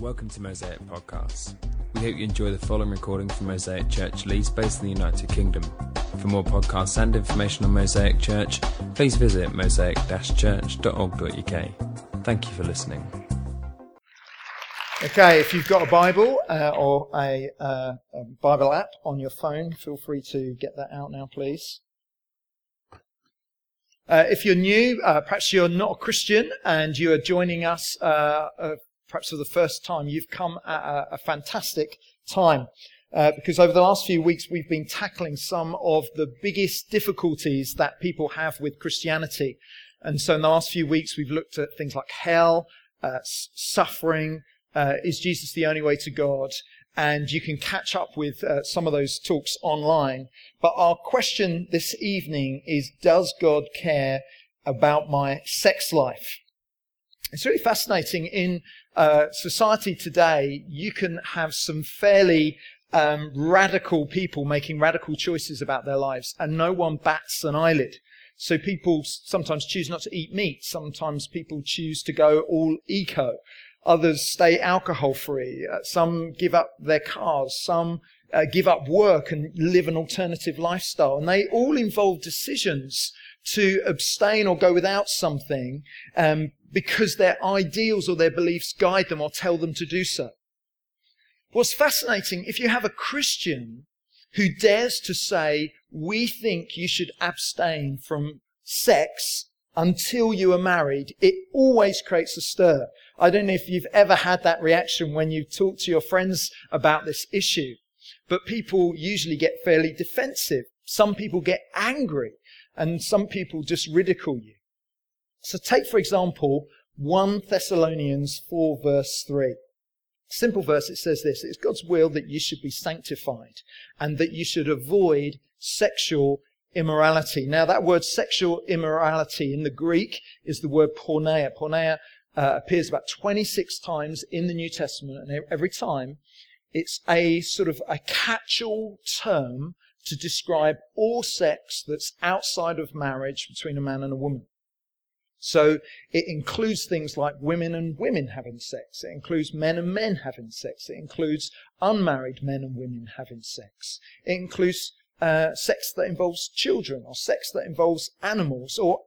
Welcome to Mosaic Podcasts. We hope you enjoy the following recording from Mosaic Church Leeds, based in the United Kingdom. For more podcasts and information on Mosaic Church, please visit mosaic-church.org.uk. Thank you for listening. Okay, if you've got a Bible uh, or a, uh, a Bible app on your phone, feel free to get that out now, please. Uh, if you're new, uh, perhaps you're not a Christian and you are joining us uh, uh, perhaps for the first time, you've come at a, a fantastic time. Uh, because over the last few weeks we've been tackling some of the biggest difficulties that people have with Christianity. And so in the last few weeks we've looked at things like hell, uh, suffering, is Jesus the only way to God? and you can catch up with uh, some of those talks online. But our question this evening is Does God care about my sex life? It's really fascinating. In uh, society today, you can have some fairly um, radical people making radical choices about their lives, and no one bats an eyelid. So people sometimes choose not to eat meat. Sometimes people choose to go all eco. Others stay alcohol free. Uh, some give up their cars. Some uh, give up work and live an alternative lifestyle. And they all involve decisions to abstain or go without something um, because their ideals or their beliefs guide them or tell them to do so. What's fascinating, if you have a Christian who dares to say, we think you should abstain from sex until you are married, it always creates a stir. I don't know if you've ever had that reaction when you talk to your friends about this issue, but people usually get fairly defensive. Some people get angry and some people just ridicule you. So take, for example, 1 Thessalonians 4 verse 3. Simple verse, it says this, it's God's will that you should be sanctified and that you should avoid sexual immorality. Now that word sexual immorality in the Greek is the word porneia. Porneia uh, appears about 26 times in the New Testament, and every time it's a sort of a catch-all term to describe all sex that's outside of marriage between a man and a woman. So it includes things like women and women having sex. It includes men and men having sex. It includes unmarried men and women having sex. It includes uh, sex that involves children or sex that involves animals or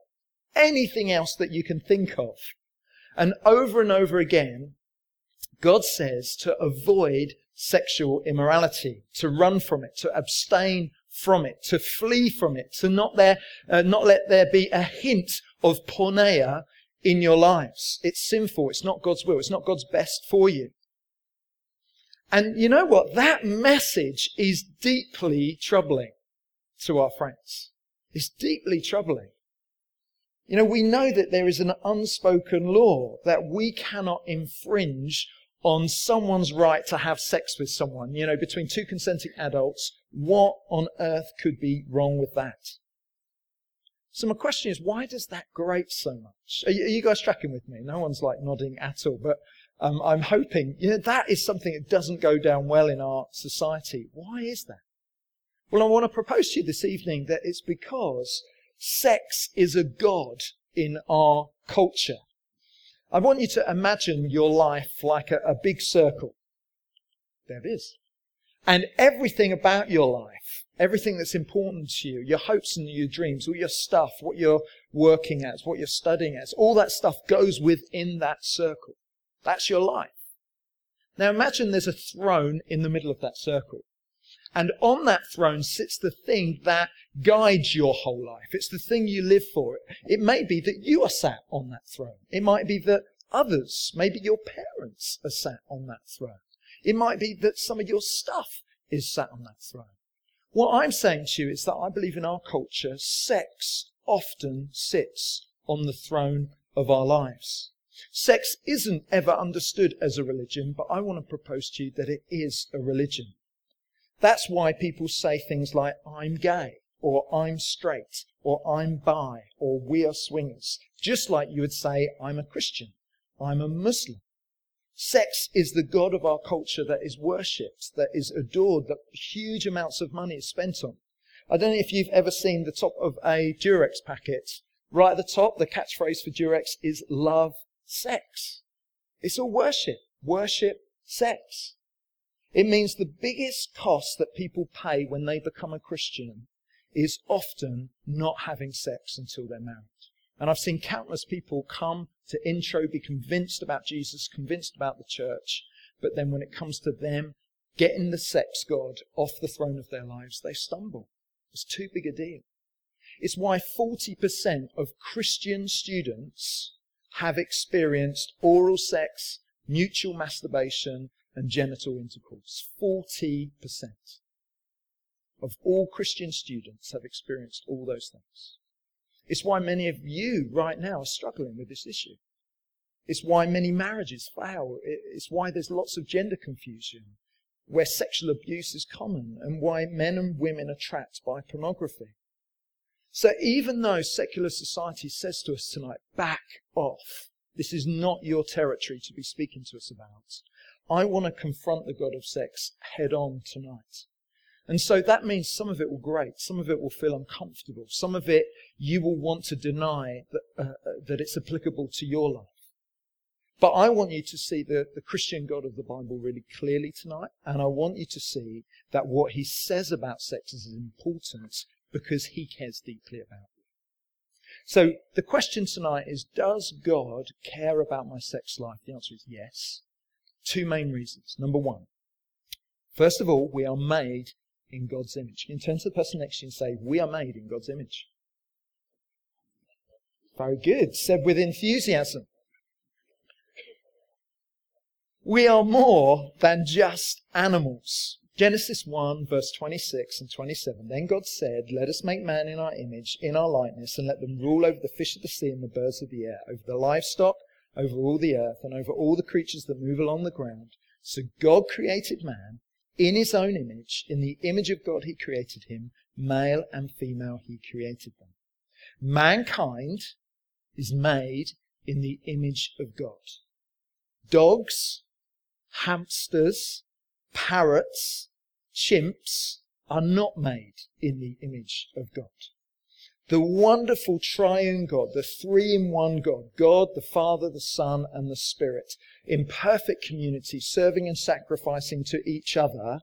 anything else that you can think of. And over and over again, God says to avoid sexual immorality, to run from it, to abstain from it, to flee from it, to not there, uh, not let there be a hint of porneia in your lives. It's sinful. It's not God's will. It's not God's best for you. And you know what? That message is deeply troubling to our friends. It's deeply troubling. You know, we know that there is an unspoken law that we cannot infringe on someone's right to have sex with someone, you know, between two consenting adults. What on earth could be wrong with that? So my question is, why does that grate so much? Are you, are you guys tracking with me? No one's like nodding at all, but um, I'm hoping, you know, that is something that doesn't go down well in our society. Why is that? Well, I want to propose to you this evening that it's because Sex is a god in our culture. I want you to imagine your life like a, a big circle. There it is. And everything about your life, everything that's important to you, your hopes and your dreams, all your stuff, what you're working at, what you're studying at, all that stuff goes within that circle. That's your life. Now imagine there's a throne in the middle of that circle. And on that throne sits the thing that guides your whole life. It's the thing you live for. It may be that you are sat on that throne. It might be that others, maybe your parents, are sat on that throne. It might be that some of your stuff is sat on that throne. What I'm saying to you is that I believe in our culture, sex often sits on the throne of our lives. Sex isn't ever understood as a religion, but I want to propose to you that it is a religion. That's why people say things like, I'm gay, or I'm straight, or I'm bi, or we are swingers. Just like you would say, I'm a Christian, I'm a Muslim. Sex is the God of our culture that is worshipped, that is adored, that huge amounts of money is spent on. I don't know if you've ever seen the top of a Durex packet. Right at the top, the catchphrase for Durex is love sex. It's all worship. worship sex. It means the biggest cost that people pay when they become a Christian is often not having sex until they're married. And I've seen countless people come to intro, be convinced about Jesus, convinced about the church, but then when it comes to them getting the sex God off the throne of their lives, they stumble. It's too big a deal. It's why 40% of Christian students have experienced oral sex, mutual masturbation, and genital intercourse. 40% of all Christian students have experienced all those things. It's why many of you right now are struggling with this issue. It's why many marriages fail. It's why there's lots of gender confusion, where sexual abuse is common, and why men and women are trapped by pornography. So even though secular society says to us tonight, back off, this is not your territory to be speaking to us about, I want to confront the God of sex head on tonight. And so that means some of it will grate, some of it will feel uncomfortable, some of it you will want to deny that, uh, uh, that it's applicable to your life. But I want you to see the, the Christian God of the Bible really clearly tonight, and I want you to see that what he says about sex is important because he cares deeply about it. So the question tonight is, does God care about my sex life? The answer is yes. Two main reasons. Number one, first of all, we are made in God's image. Can turn to the person next to you and say, We are made in God's image. Very good. Said with enthusiasm. We are more than just animals. Genesis 1, verse 26 and 27. Then God said, Let us make man in our image, in our likeness, and let them rule over the fish of the sea and the birds of the air, over the livestock, over all the earth, and over all the creatures that move along the ground. So God created man in his own image, in the image of God he created him, male and female he created them. Mankind is made in the image of God. Dogs, hamsters, parrots, chimps are not made in the image of God the wonderful triune God, the three in one God, God, the Father, the Son, and the Spirit, in perfect community, serving and sacrificing to each other,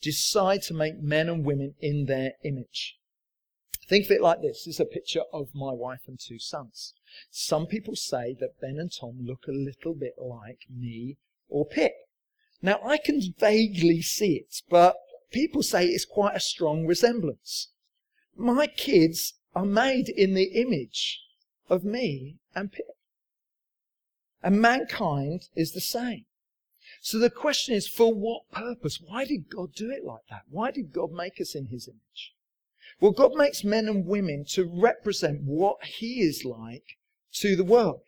decide to make men and women in their image. Think of it like this. This is a picture of my wife and two sons. Some people say that Ben and Tom look a little bit like me or Pip. Now I can vaguely see it, but people say it's quite a strong resemblance. My kids are made in the image of me and Pip. And mankind is the same. So the question is, for what purpose? Why did God do it like that? Why did God make us in his image? Well, God makes men and women to represent what he is like to the world.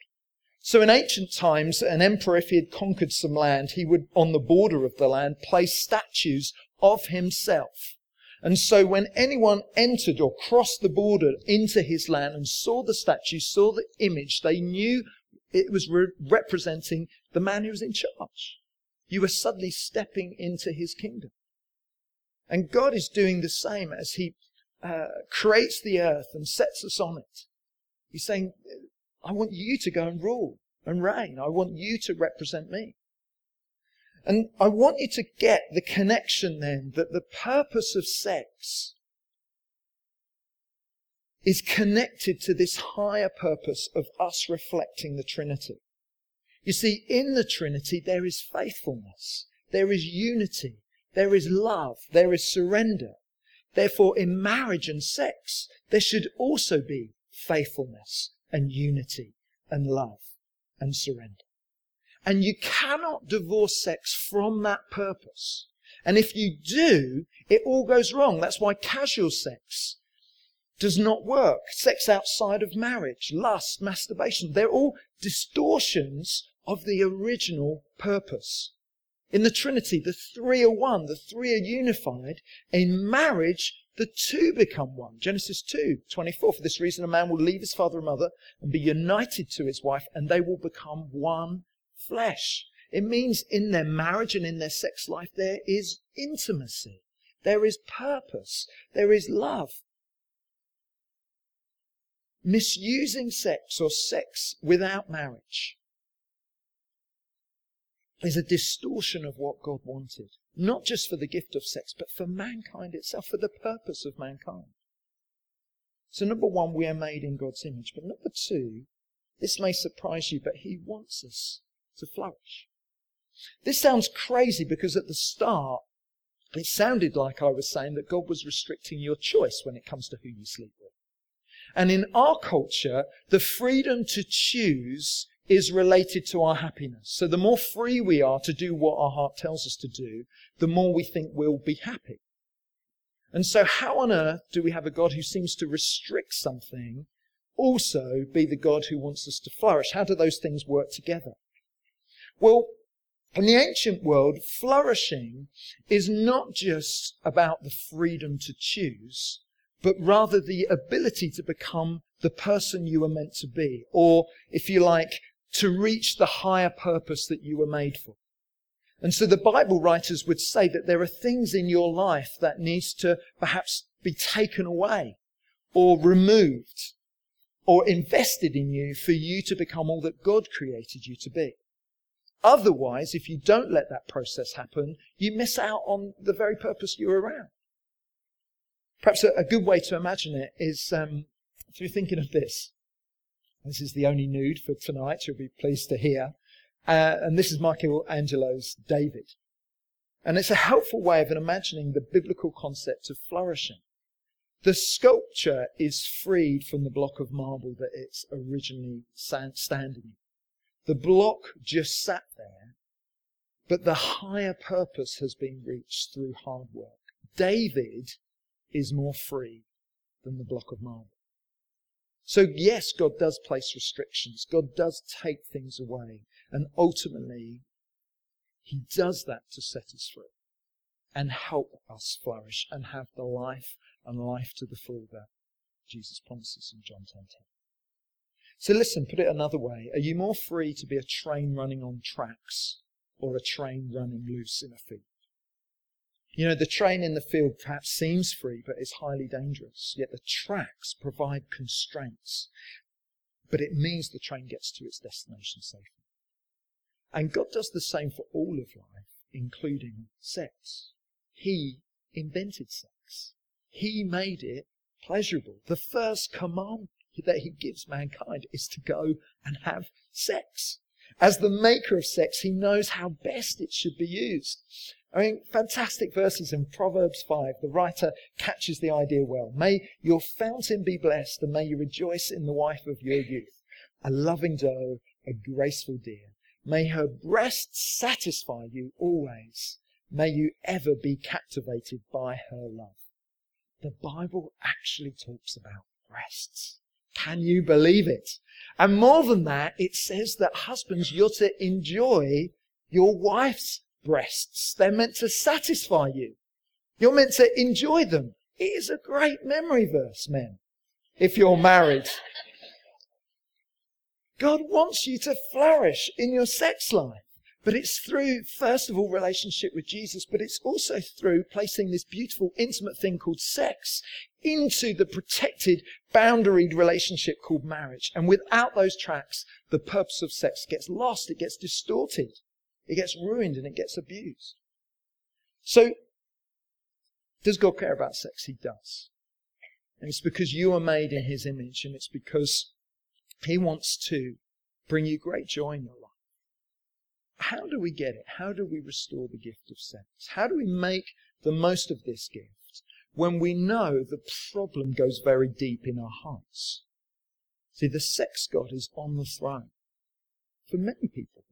So in ancient times, an emperor, if he had conquered some land, he would, on the border of the land, place statues of himself and so when anyone entered or crossed the border into his land and saw the statue, saw the image, they knew it was re- representing the man who was in charge. You were suddenly stepping into his kingdom. And God is doing the same as he uh, creates the earth and sets us on it. He's saying, I want you to go and rule and reign. I want you to represent me. And I want you to get the connection then that the purpose of sex is connected to this higher purpose of us reflecting the Trinity. You see, in the Trinity, there is faithfulness, there is unity, there is love, there is surrender. Therefore, in marriage and sex, there should also be faithfulness and unity and love and surrender. And you cannot divorce sex from that purpose. And if you do, it all goes wrong. That's why casual sex does not work. Sex outside of marriage, lust, masturbation, they're all distortions of the original purpose. In the Trinity, the three are one, the three are unified. In marriage, the two become one. Genesis 2, 24. For this reason, a man will leave his father and mother and be united to his wife, and they will become one flesh. It means in their marriage and in their sex life, there is intimacy. There is purpose. There is love. Misusing sex or sex without marriage is a distortion of what God wanted, not just for the gift of sex, but for mankind itself, for the purpose of mankind. So, number one, we are made in God's image. But number two, this may surprise you, but He wants us to flourish. This sounds crazy because at the start, it sounded like I was saying that God was restricting your choice when it comes to who you sleep with. And in our culture, the freedom to choose is related to our happiness. So the more free we are to do what our heart tells us to do, the more we think we'll be happy. And so how on earth do we have a God who seems to restrict something also be the God who wants us to flourish? How do those things work together? Well, in the ancient world, flourishing is not just about the freedom to choose, but rather the ability to become the person you were meant to be, or if you like, to reach the higher purpose that you were made for. And so the Bible writers would say that there are things in your life that needs to perhaps be taken away or removed or invested in you for you to become all that God created you to be. Otherwise, if you don't let that process happen, you miss out on the very purpose you're around. Perhaps a, a good way to imagine it is um, through thinking of this. This is the only nude for tonight, you'll be pleased to hear. Uh, and this is Michelangelo's David. And it's a helpful way of imagining the biblical concept of flourishing. The sculpture is freed from the block of marble that it's originally standing in. The block just sat there, but the higher purpose has been reached through hard work. David is more free than the block of marble. So yes, God does place restrictions. God does take things away. And ultimately, He does that to set us free and help us flourish and have the life and life to the full that Jesus promises in John 10:10. 10, 10. So listen, put it another way. Are you more free to be a train running on tracks or a train running loose in a field? You know, the train in the field perhaps seems free, but is highly dangerous. Yet the tracks provide constraints. But it means the train gets to its destination safely. And God does the same for all of life, including sex. He invented sex. He made it pleasurable. The first commandment that he gives mankind is to go and have sex. As the maker of sex, he knows how best it should be used. I mean, fantastic verses in Proverbs 5. The writer catches the idea well. May your fountain be blessed and may you rejoice in the wife of your youth. A loving doe, a graceful deer. May her breasts satisfy you always. May you ever be captivated by her love. The Bible actually talks about breasts. Can you believe it? And more than that, it says that husbands, you're to enjoy your wife's breasts. They're meant to satisfy you. You're meant to enjoy them. It is a great memory verse, men, if you're married. God wants you to flourish in your sex life. But it's through, first of all, relationship with Jesus, but it's also through placing this beautiful, intimate thing called sex into the protected, boundaried relationship called marriage. And without those tracks, the purpose of sex gets lost, it gets distorted, it gets ruined, and it gets abused. So, does God care about sex? He does. And it's because you are made in His image, and it's because He wants to bring you great joy in your life. How do we get it? How do we restore the gift of sex? How do we make the most of this gift? when we know the problem goes very deep in our hearts. See, the sex god is on the throne for many people.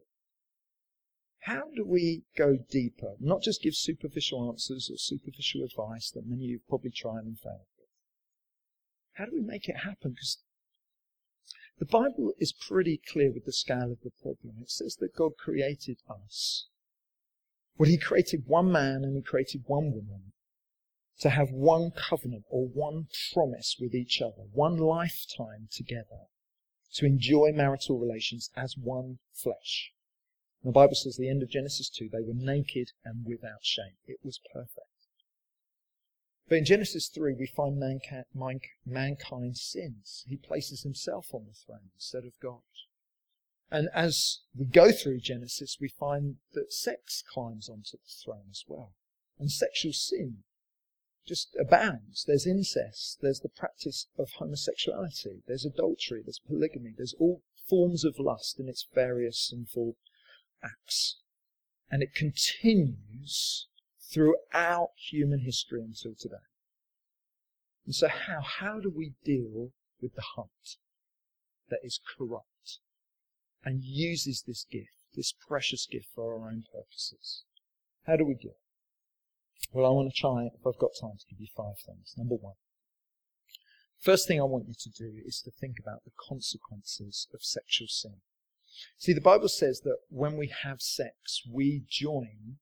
How do we go deeper? Not just give superficial answers or superficial advice that many of you probably tried and failed with. How do we make it happen? Because the Bible is pretty clear with the scale of the problem. It says that God created us. Well, He created one man and He created one woman to have one covenant or one promise with each other, one lifetime together, to enjoy marital relations as one flesh. the Bible says at the end of Genesis 2, they were naked and without shame. It was perfect. But in Genesis 3, we find mankind, mankind sins. He places himself on the throne instead of God. And as we go through Genesis, we find that sex climbs onto the throne as well. And sexual sin just abounds. There's incest, there's the practice of homosexuality, there's adultery, there's polygamy, there's all forms of lust in its various sinful acts. And it continues throughout human history until today. And so how? How do we deal with the heart that is corrupt and uses this gift, this precious gift for our own purposes? How do we do it? Well, I want to try, if I've got time, to give you five things. Number one. First thing I want you to do is to think about the consequences of sexual sin. See, the Bible says that when we have sex, we join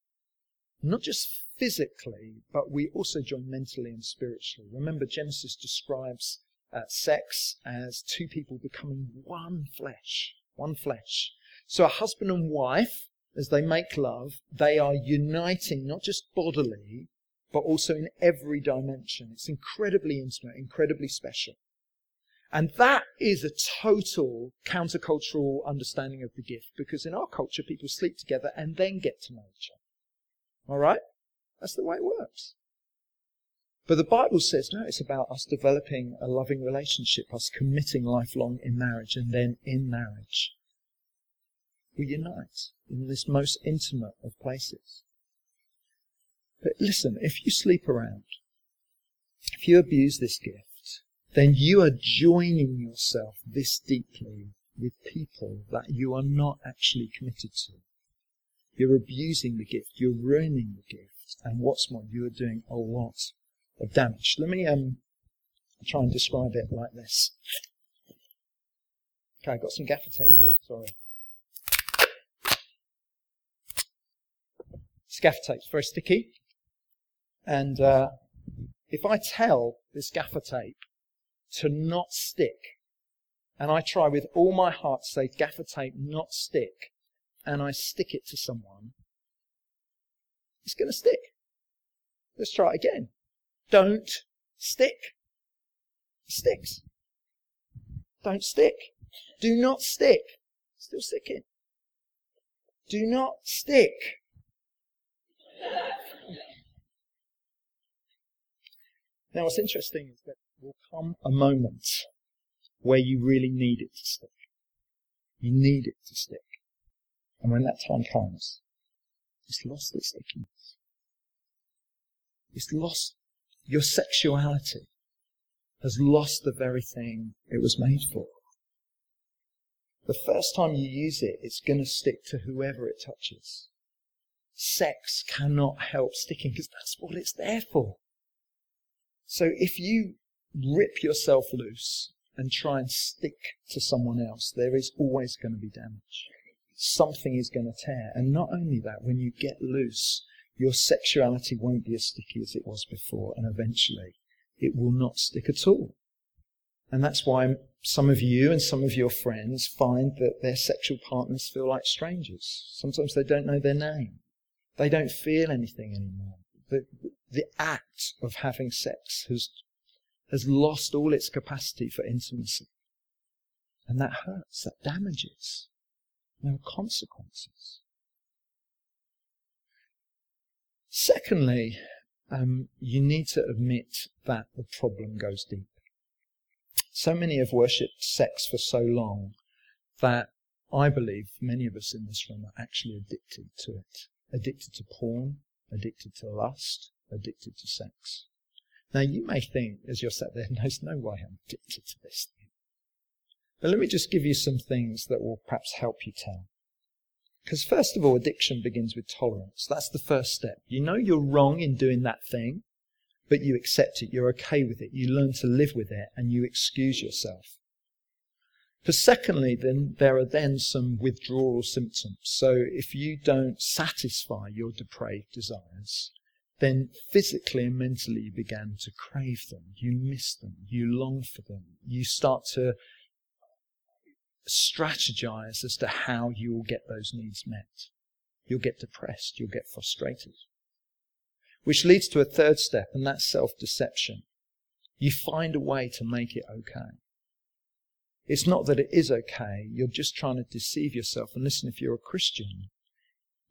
not just physically, but we also join mentally and spiritually. Remember, Genesis describes uh, sex as two people becoming one flesh, one flesh. So a husband and wife, as they make love, they are uniting not just bodily, but also in every dimension. It's incredibly intimate, incredibly special. And that is a total countercultural understanding of the gift because in our culture, people sleep together and then get to know each other. All right? That's the way it works. But the Bible says, no, it's about us developing a loving relationship, us committing lifelong in marriage, and then in marriage, we unite in this most intimate of places. But listen, if you sleep around, if you abuse this gift, then you are joining yourself this deeply with people that you are not actually committed to. You're abusing the gift, you're ruining the gift, and what's more, you are doing a lot of damage. Let me um, try and describe it like this. Okay, I've got some gaffer tape here, sorry. This gaffer tape's very sticky, and uh, if I tell this gaffer tape to not stick. And I try with all my heart to say, gaffer tape, not stick. And I stick it to someone. It's going to stick. Let's try it again. Don't stick. Sticks. Don't stick. Do not stick. Still sticking. Do not stick. Now, what's interesting is that will come a moment where you really need it to stick. You need it to stick. And when that time comes, it's lost its stickiness. It's lost your sexuality has lost the very thing it was made for. The first time you use it, it's going to stick to whoever it touches. Sex cannot help sticking because that's what it's there for. So if you rip yourself loose and try and stick to someone else, there is always going to be damage. Something is going to tear. And not only that, when you get loose, your sexuality won't be as sticky as it was before, and eventually it will not stick at all. And that's why some of you and some of your friends find that their sexual partners feel like strangers. Sometimes they don't know their name. They don't feel anything anymore. The, the act of having sex has has lost all its capacity for intimacy. And that hurts, that damages. There are consequences. Secondly, um, you need to admit that the problem goes deep. So many have worshipped sex for so long that I believe many of us in this room are actually addicted to it. Addicted to porn, addicted to lust, addicted to sex. Now, you may think, as you're sat there, there's no way I'm addicted to this. But let me just give you some things that will perhaps help you tell. Because first of all, addiction begins with tolerance. That's the first step. You know you're wrong in doing that thing, but you accept it. You're okay with it. You learn to live with it and you excuse yourself. But secondly, then there are then some withdrawal symptoms. So if you don't satisfy your depraved desires, then physically and mentally you begin to crave them. You miss them. You long for them. You start to strategize as to how you will get those needs met. You'll get depressed. You'll get frustrated. Which leads to a third step, and that's self deception. You find a way to make it okay. It's not that it is okay. You're just trying to deceive yourself. And listen, if you're a Christian,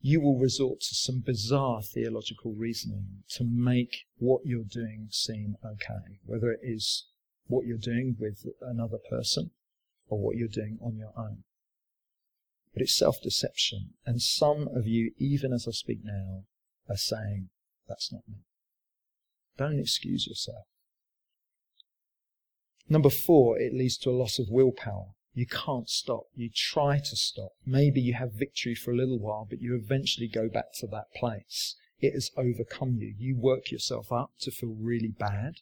you will resort to some bizarre theological reasoning to make what you're doing seem okay, whether it is what you're doing with another person or what you're doing on your own. But it's self-deception. And some of you, even as I speak now, are saying, that's not me. Don't excuse yourself. Number four, it leads to a loss of willpower. You can't stop. You try to stop. Maybe you have victory for a little while, but you eventually go back to that place. It has overcome you. You work yourself up to feel really bad.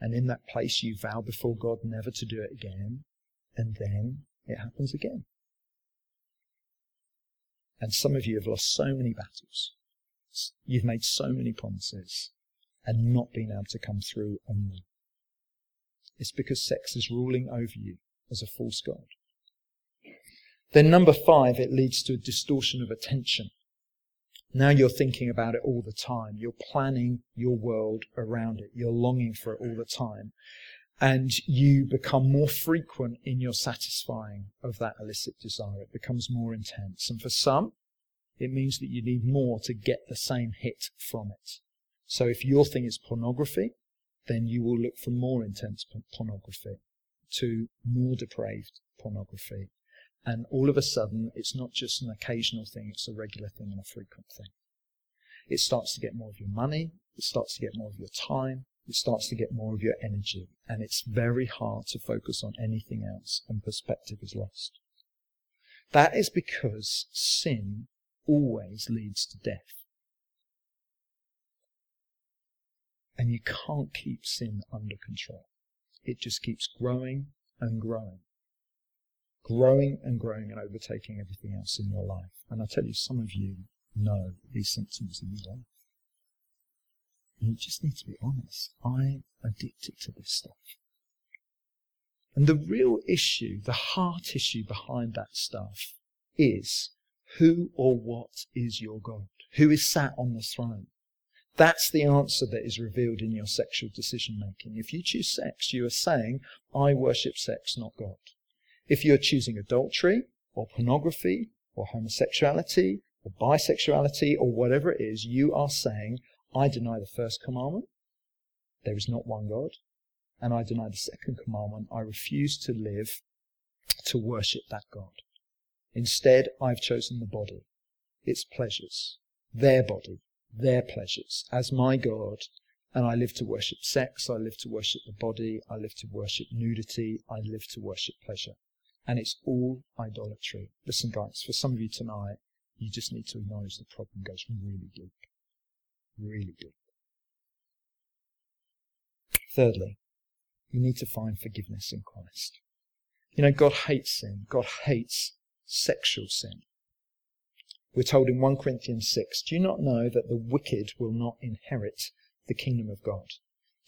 And in that place, you vow before God never to do it again. And then it happens again. And some of you have lost so many battles. You've made so many promises and not been able to come through on them. It's because sex is ruling over you as a false god. Then number five, it leads to a distortion of attention. Now you're thinking about it all the time. You're planning your world around it. You're longing for it all the time. And you become more frequent in your satisfying of that illicit desire. It becomes more intense. And for some, it means that you need more to get the same hit from it. So if your thing is pornography, then you will look for more intense pornography, to more depraved pornography. And all of a sudden, it's not just an occasional thing, it's a regular thing and a frequent thing. It starts to get more of your money, it starts to get more of your time, it starts to get more of your energy, and it's very hard to focus on anything else, and perspective is lost. That is because sin always leads to death. And you can't keep sin under control. It just keeps growing and growing. Growing and growing and overtaking everything else in your life. And I tell you, some of you know these symptoms in your life. You just need to be honest. I'm addicted to this stuff. And the real issue, the heart issue behind that stuff is who or what is your God? Who is sat on the throne? That's the answer that is revealed in your sexual decision making. If you choose sex, you are saying, I worship sex, not God. If you're choosing adultery or pornography or homosexuality or bisexuality or whatever it is, you are saying, I deny the first commandment. There is not one God. And I deny the second commandment. I refuse to live to worship that God. Instead, I've chosen the body, its pleasures, their body, their pleasures as my God, and I live to worship sex, I live to worship the body, I live to worship nudity, I live to worship pleasure. And it's all idolatry. Listen, guys, for some of you tonight, you just need to acknowledge the problem goes really deep. Really deep. Thirdly, you need to find forgiveness in Christ. You know, God hates sin. God hates sexual sin. We're told in 1 Corinthians 6, Do you not know that the wicked will not inherit the kingdom of God?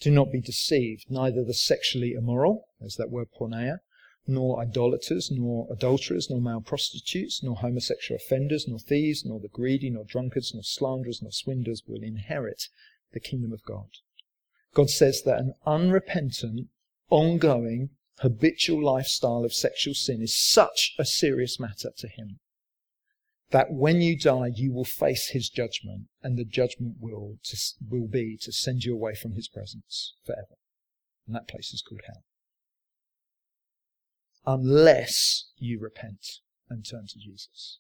Do not be deceived, neither the sexually immoral, as that word porneia, nor idolaters, nor adulterers, nor male prostitutes, nor homosexual offenders, nor thieves, nor the greedy, nor drunkards, nor slanderers, nor swindlers will inherit the kingdom of God. God says that an unrepentant, ongoing, habitual lifestyle of sexual sin is such a serious matter to him that when you die, you will face his judgment, and the judgment will, to, will be to send you away from his presence forever. And that place is called hell. Unless you repent and turn to Jesus.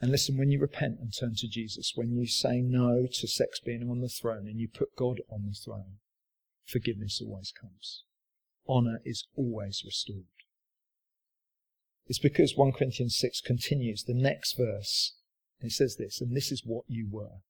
And listen, when you repent and turn to Jesus, when you say no to sex being on the throne and you put God on the throne, forgiveness always comes. Honor is always restored. It's because 1 Corinthians 6 continues the next verse. It says this, and this is what you were.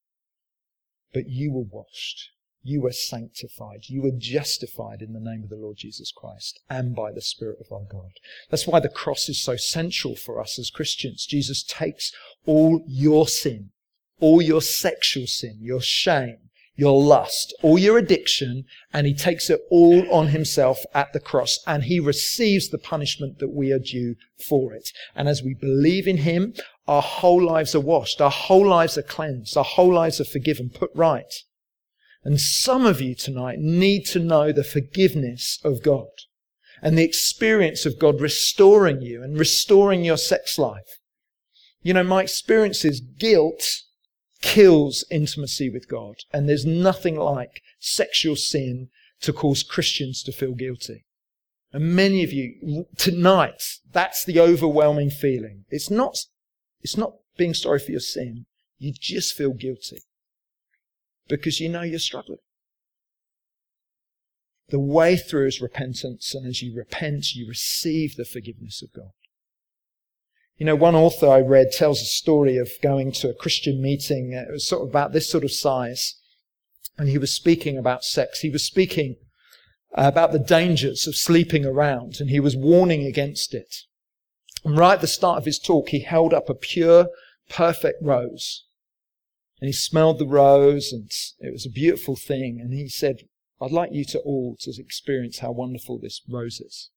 But you were washed. You were sanctified. You were justified in the name of the Lord Jesus Christ and by the Spirit of our God. That's why the cross is so central for us as Christians. Jesus takes all your sin, all your sexual sin, your shame, your lust, all your addiction, and he takes it all on himself at the cross and he receives the punishment that we are due for it. And as we believe in him, our whole lives are washed, our whole lives are cleansed, our whole lives are forgiven, put right. And some of you tonight need to know the forgiveness of God. and the experience of God restoring you and restoring your sex life. You know, my experience is guilt kills intimacy with God. And there's nothing like sexual sin to cause Christians to feel guilty. And many of you tonight, that's the overwhelming feeling. It's not, it's not being sorry for your sin. You just feel guilty because you know you're struggling. The way through is repentance, and as you repent, you receive the forgiveness of God. You know, one author I read tells a story of going to a Christian meeting. It was sort of about this sort of size. And he was speaking about sex. He was speaking uh, about the dangers of sleeping around and he was warning against it. And right at the start of his talk, he held up a pure, perfect rose. And he smelled the rose and it was a beautiful thing. And he said, I'd like you to all to experience how wonderful this rose is.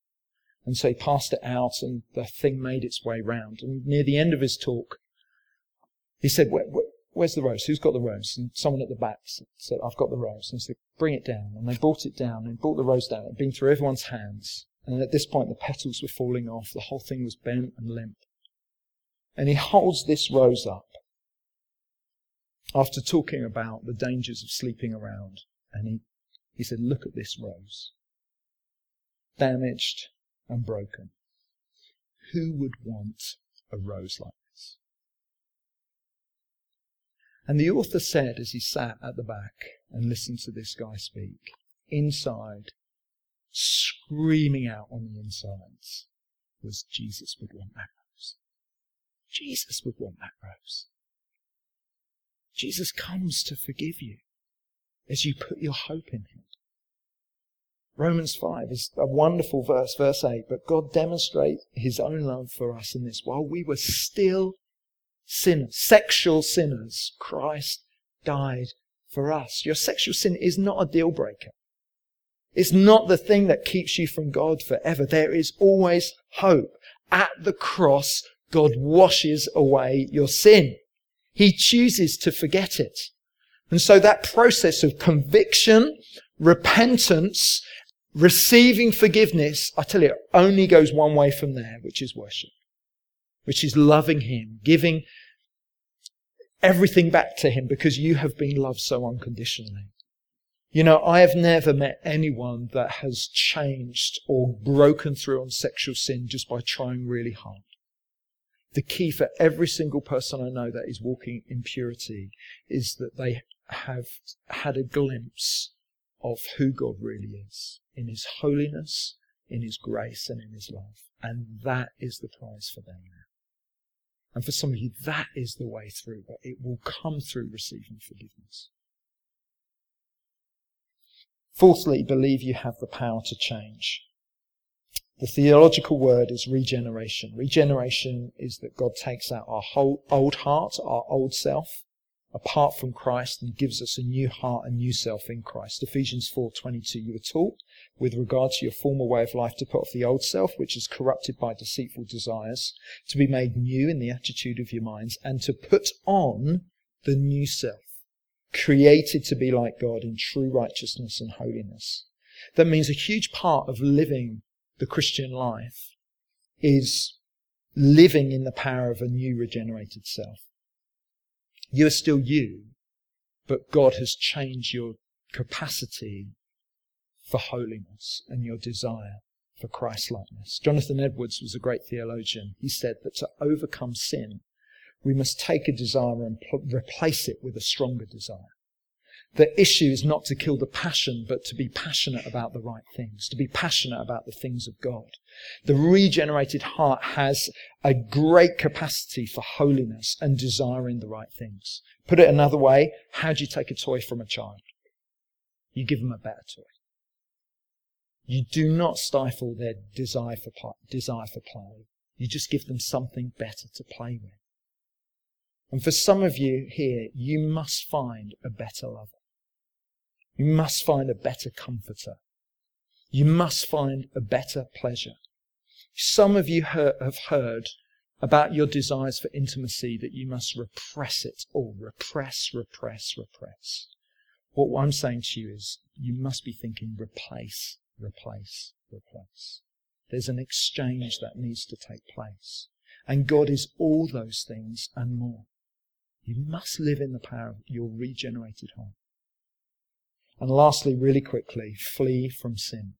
And so he passed it out and the thing made its way round. And near the end of his talk, he said, where, where, where's the rose? Who's got the rose? And someone at the back said, I've got the rose. And he said, bring it down. And they brought it down and brought the rose down. It had been through everyone's hands. And at this point, the petals were falling off. The whole thing was bent and limp. And he holds this rose up after talking about the dangers of sleeping around. And he, he said, look at this rose. Damaged, and broken. Who would want a rose like this? And the author said as he sat at the back and listened to this guy speak, inside, screaming out on the insides, was Jesus would want that rose. Jesus would want that rose. Jesus comes to forgive you as you put your hope in him. Romans 5 is a wonderful verse, verse 8. But God demonstrates his own love for us in this. While we were still sinners, sexual sinners, Christ died for us. Your sexual sin is not a deal breaker. It's not the thing that keeps you from God forever. There is always hope. At the cross, God washes away your sin. He chooses to forget it. And so that process of conviction, repentance, Receiving forgiveness, I tell you, it only goes one way from there, which is worship, which is loving Him, giving everything back to Him because you have been loved so unconditionally. You know, I have never met anyone that has changed or broken through on sexual sin just by trying really hard. The key for every single person I know that is walking in purity is that they have had a glimpse of who God really is in His holiness, in His grace, and in His love. And that is the prize for them now. And for some of you, that is the way through, but it will come through receiving forgiveness. Fourthly, believe you have the power to change. The theological word is regeneration. Regeneration is that God takes out our whole old heart, our old self, apart from Christ and gives us a new heart, a new self in Christ. Ephesians 4:22 you were taught with regard to your former way of life to put off the old self which is corrupted by deceitful desires, to be made new in the attitude of your minds and to put on the new self, created to be like God in true righteousness and holiness. That means a huge part of living the Christian life is living in the power of a new regenerated self. You're still you, but God has changed your capacity for holiness and your desire for Christlikeness. Jonathan Edwards was a great theologian. He said that to overcome sin, we must take a desire and pl- replace it with a stronger desire. The issue is not to kill the passion, but to be passionate about the right things, to be passionate about the things of God. The regenerated heart has a great capacity for holiness and desiring the right things. Put it another way, how do you take a toy from a child? You give them a better toy. You do not stifle their desire for desire for play. You just give them something better to play with. And for some of you here, you must find a better lover. You must find a better comforter. You must find a better pleasure. Some of you have heard about your desires for intimacy that you must repress it all. Repress, repress, repress. What I'm saying to you is you must be thinking replace, replace, replace. There's an exchange that needs to take place. And God is all those things and more. You must live in the power of your regenerated heart. And lastly, really quickly, flee from sin.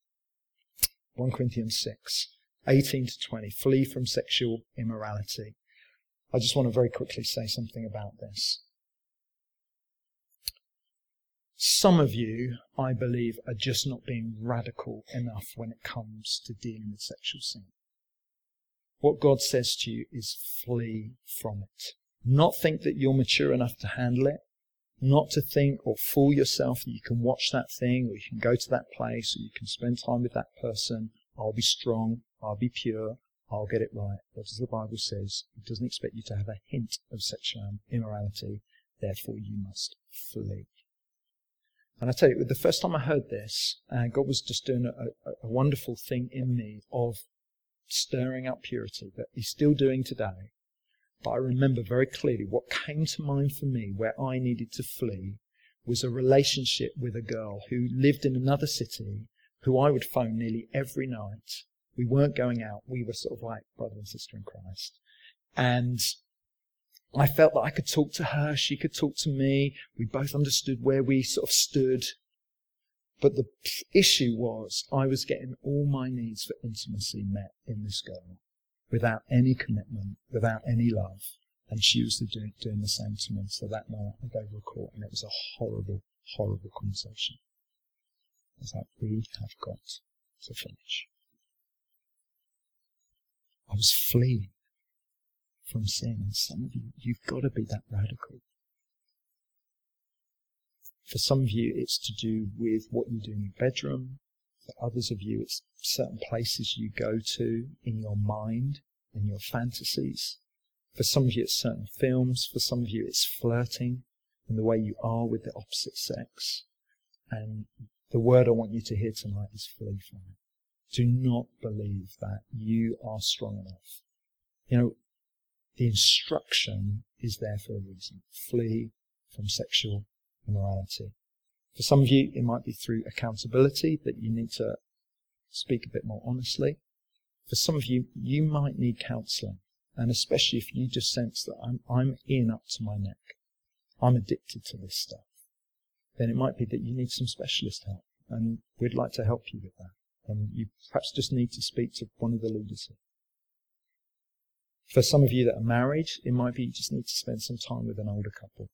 1 Corinthians 6, 18 to 20. Flee from sexual immorality. I just want to very quickly say something about this. Some of you, I believe, are just not being radical enough when it comes to dealing with sexual sin. What God says to you is flee from it. Not think that you're mature enough to handle it. Not to think or fool yourself that you can watch that thing or you can go to that place or you can spend time with that person. I'll be strong. I'll be pure. I'll get it right. What does the Bible says? It doesn't expect you to have a hint of sexual immorality. Therefore, you must flee. And I tell you, the first time I heard this, uh, God was just doing a, a, a wonderful thing in me of stirring up purity that He's still doing today. But I remember very clearly what came to mind for me where I needed to flee was a relationship with a girl who lived in another city, who I would phone nearly every night. We weren't going out. We were sort of like brother and sister in Christ. And I felt that I could talk to her, she could talk to me. We both understood where we sort of stood. But the issue was I was getting all my needs for intimacy met in this girl without any commitment, without any love. And she was doing, doing the same to me. So that night I gave her a call and it was a horrible, horrible conversation. I was like, we have got to finish. I was fleeing from sin. And some of you, you've got to be that radical. For some of you, it's to do with what you do in your bedroom. For others of you, it's certain places you go to in your mind, in your fantasies. For some of you, it's certain films. For some of you, it's flirting and the way you are with the opposite sex. And the word I want you to hear tonight is flee from it. Do not believe that you are strong enough. You know, the instruction is there for a reason. Flee from sexual immorality. For some of you, it might be through accountability that you need to speak a bit more honestly. For some of you, you might need counseling. And especially if you just sense that I'm, I'm in up to my neck. I'm addicted to this stuff. Then it might be that you need some specialist help. And we'd like to help you with that. And you perhaps just need to speak to one of the leaders here. For some of you that are married, it might be you just need to spend some time with an older couple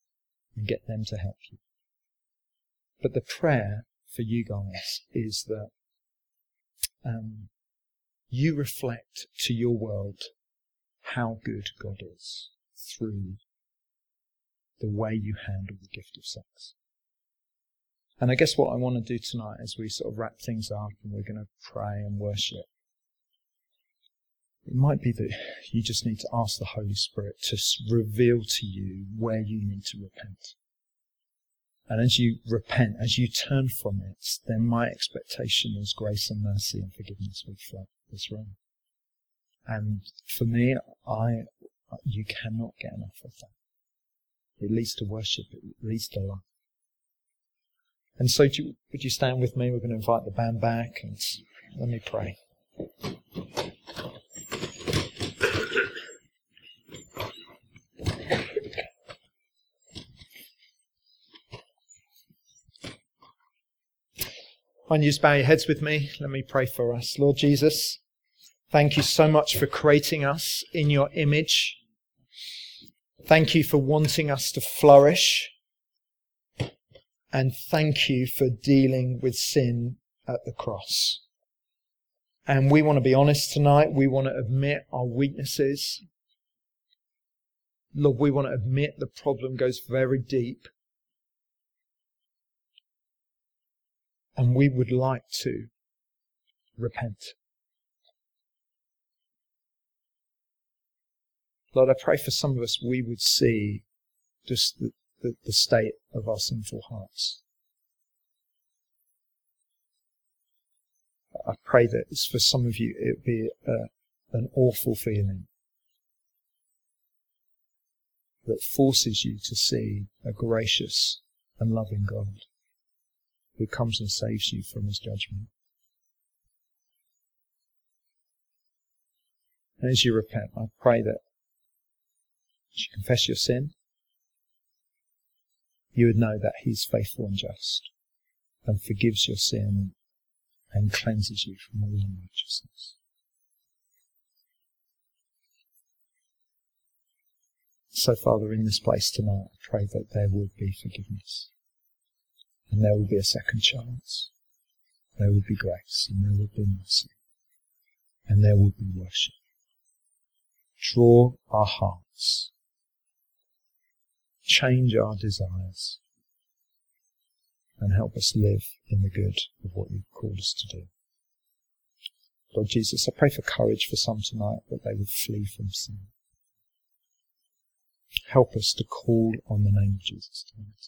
and get them to help you. But the prayer for you guys is that um, you reflect to your world how good God is through the way you handle the gift of sex. And I guess what I want to do tonight as we sort of wrap things up and we're going to pray and worship it might be that you just need to ask the Holy Spirit to reveal to you where you need to repent. And as you repent, as you turn from it, then my expectation is grace and mercy and forgiveness will flood this room. And for me, I, you cannot get enough of that. It leads to worship. It leads to love. And so, you, would you stand with me? We're going to invite the band back and let me pray. Why don't you just bow your heads with me? Let me pray for us. Lord Jesus, thank you so much for creating us in your image. Thank you for wanting us to flourish. And thank you for dealing with sin at the cross. And we want to be honest tonight. We want to admit our weaknesses. Lord, we want to admit the problem goes very deep. And we would like to repent. Lord, I pray for some of us we would see just the, the, the state of our sinful hearts. I pray that for some of you it would be a, an awful feeling that forces you to see a gracious and loving God who comes and saves you from his judgment. And as you repent, I pray that as you confess your sin, you would know that He's faithful and just and forgives your sin and cleanses you from all unrighteousness. So, Father, in this place tonight, I pray that there would be forgiveness and there would be a second chance. There would be grace and there would be mercy and there would be worship. Draw our hearts. Change our desires and help us live in the good of what you've called us to do. Lord Jesus, I pray for courage for some tonight that they would flee from sin. Help us to call on the name of Jesus tonight.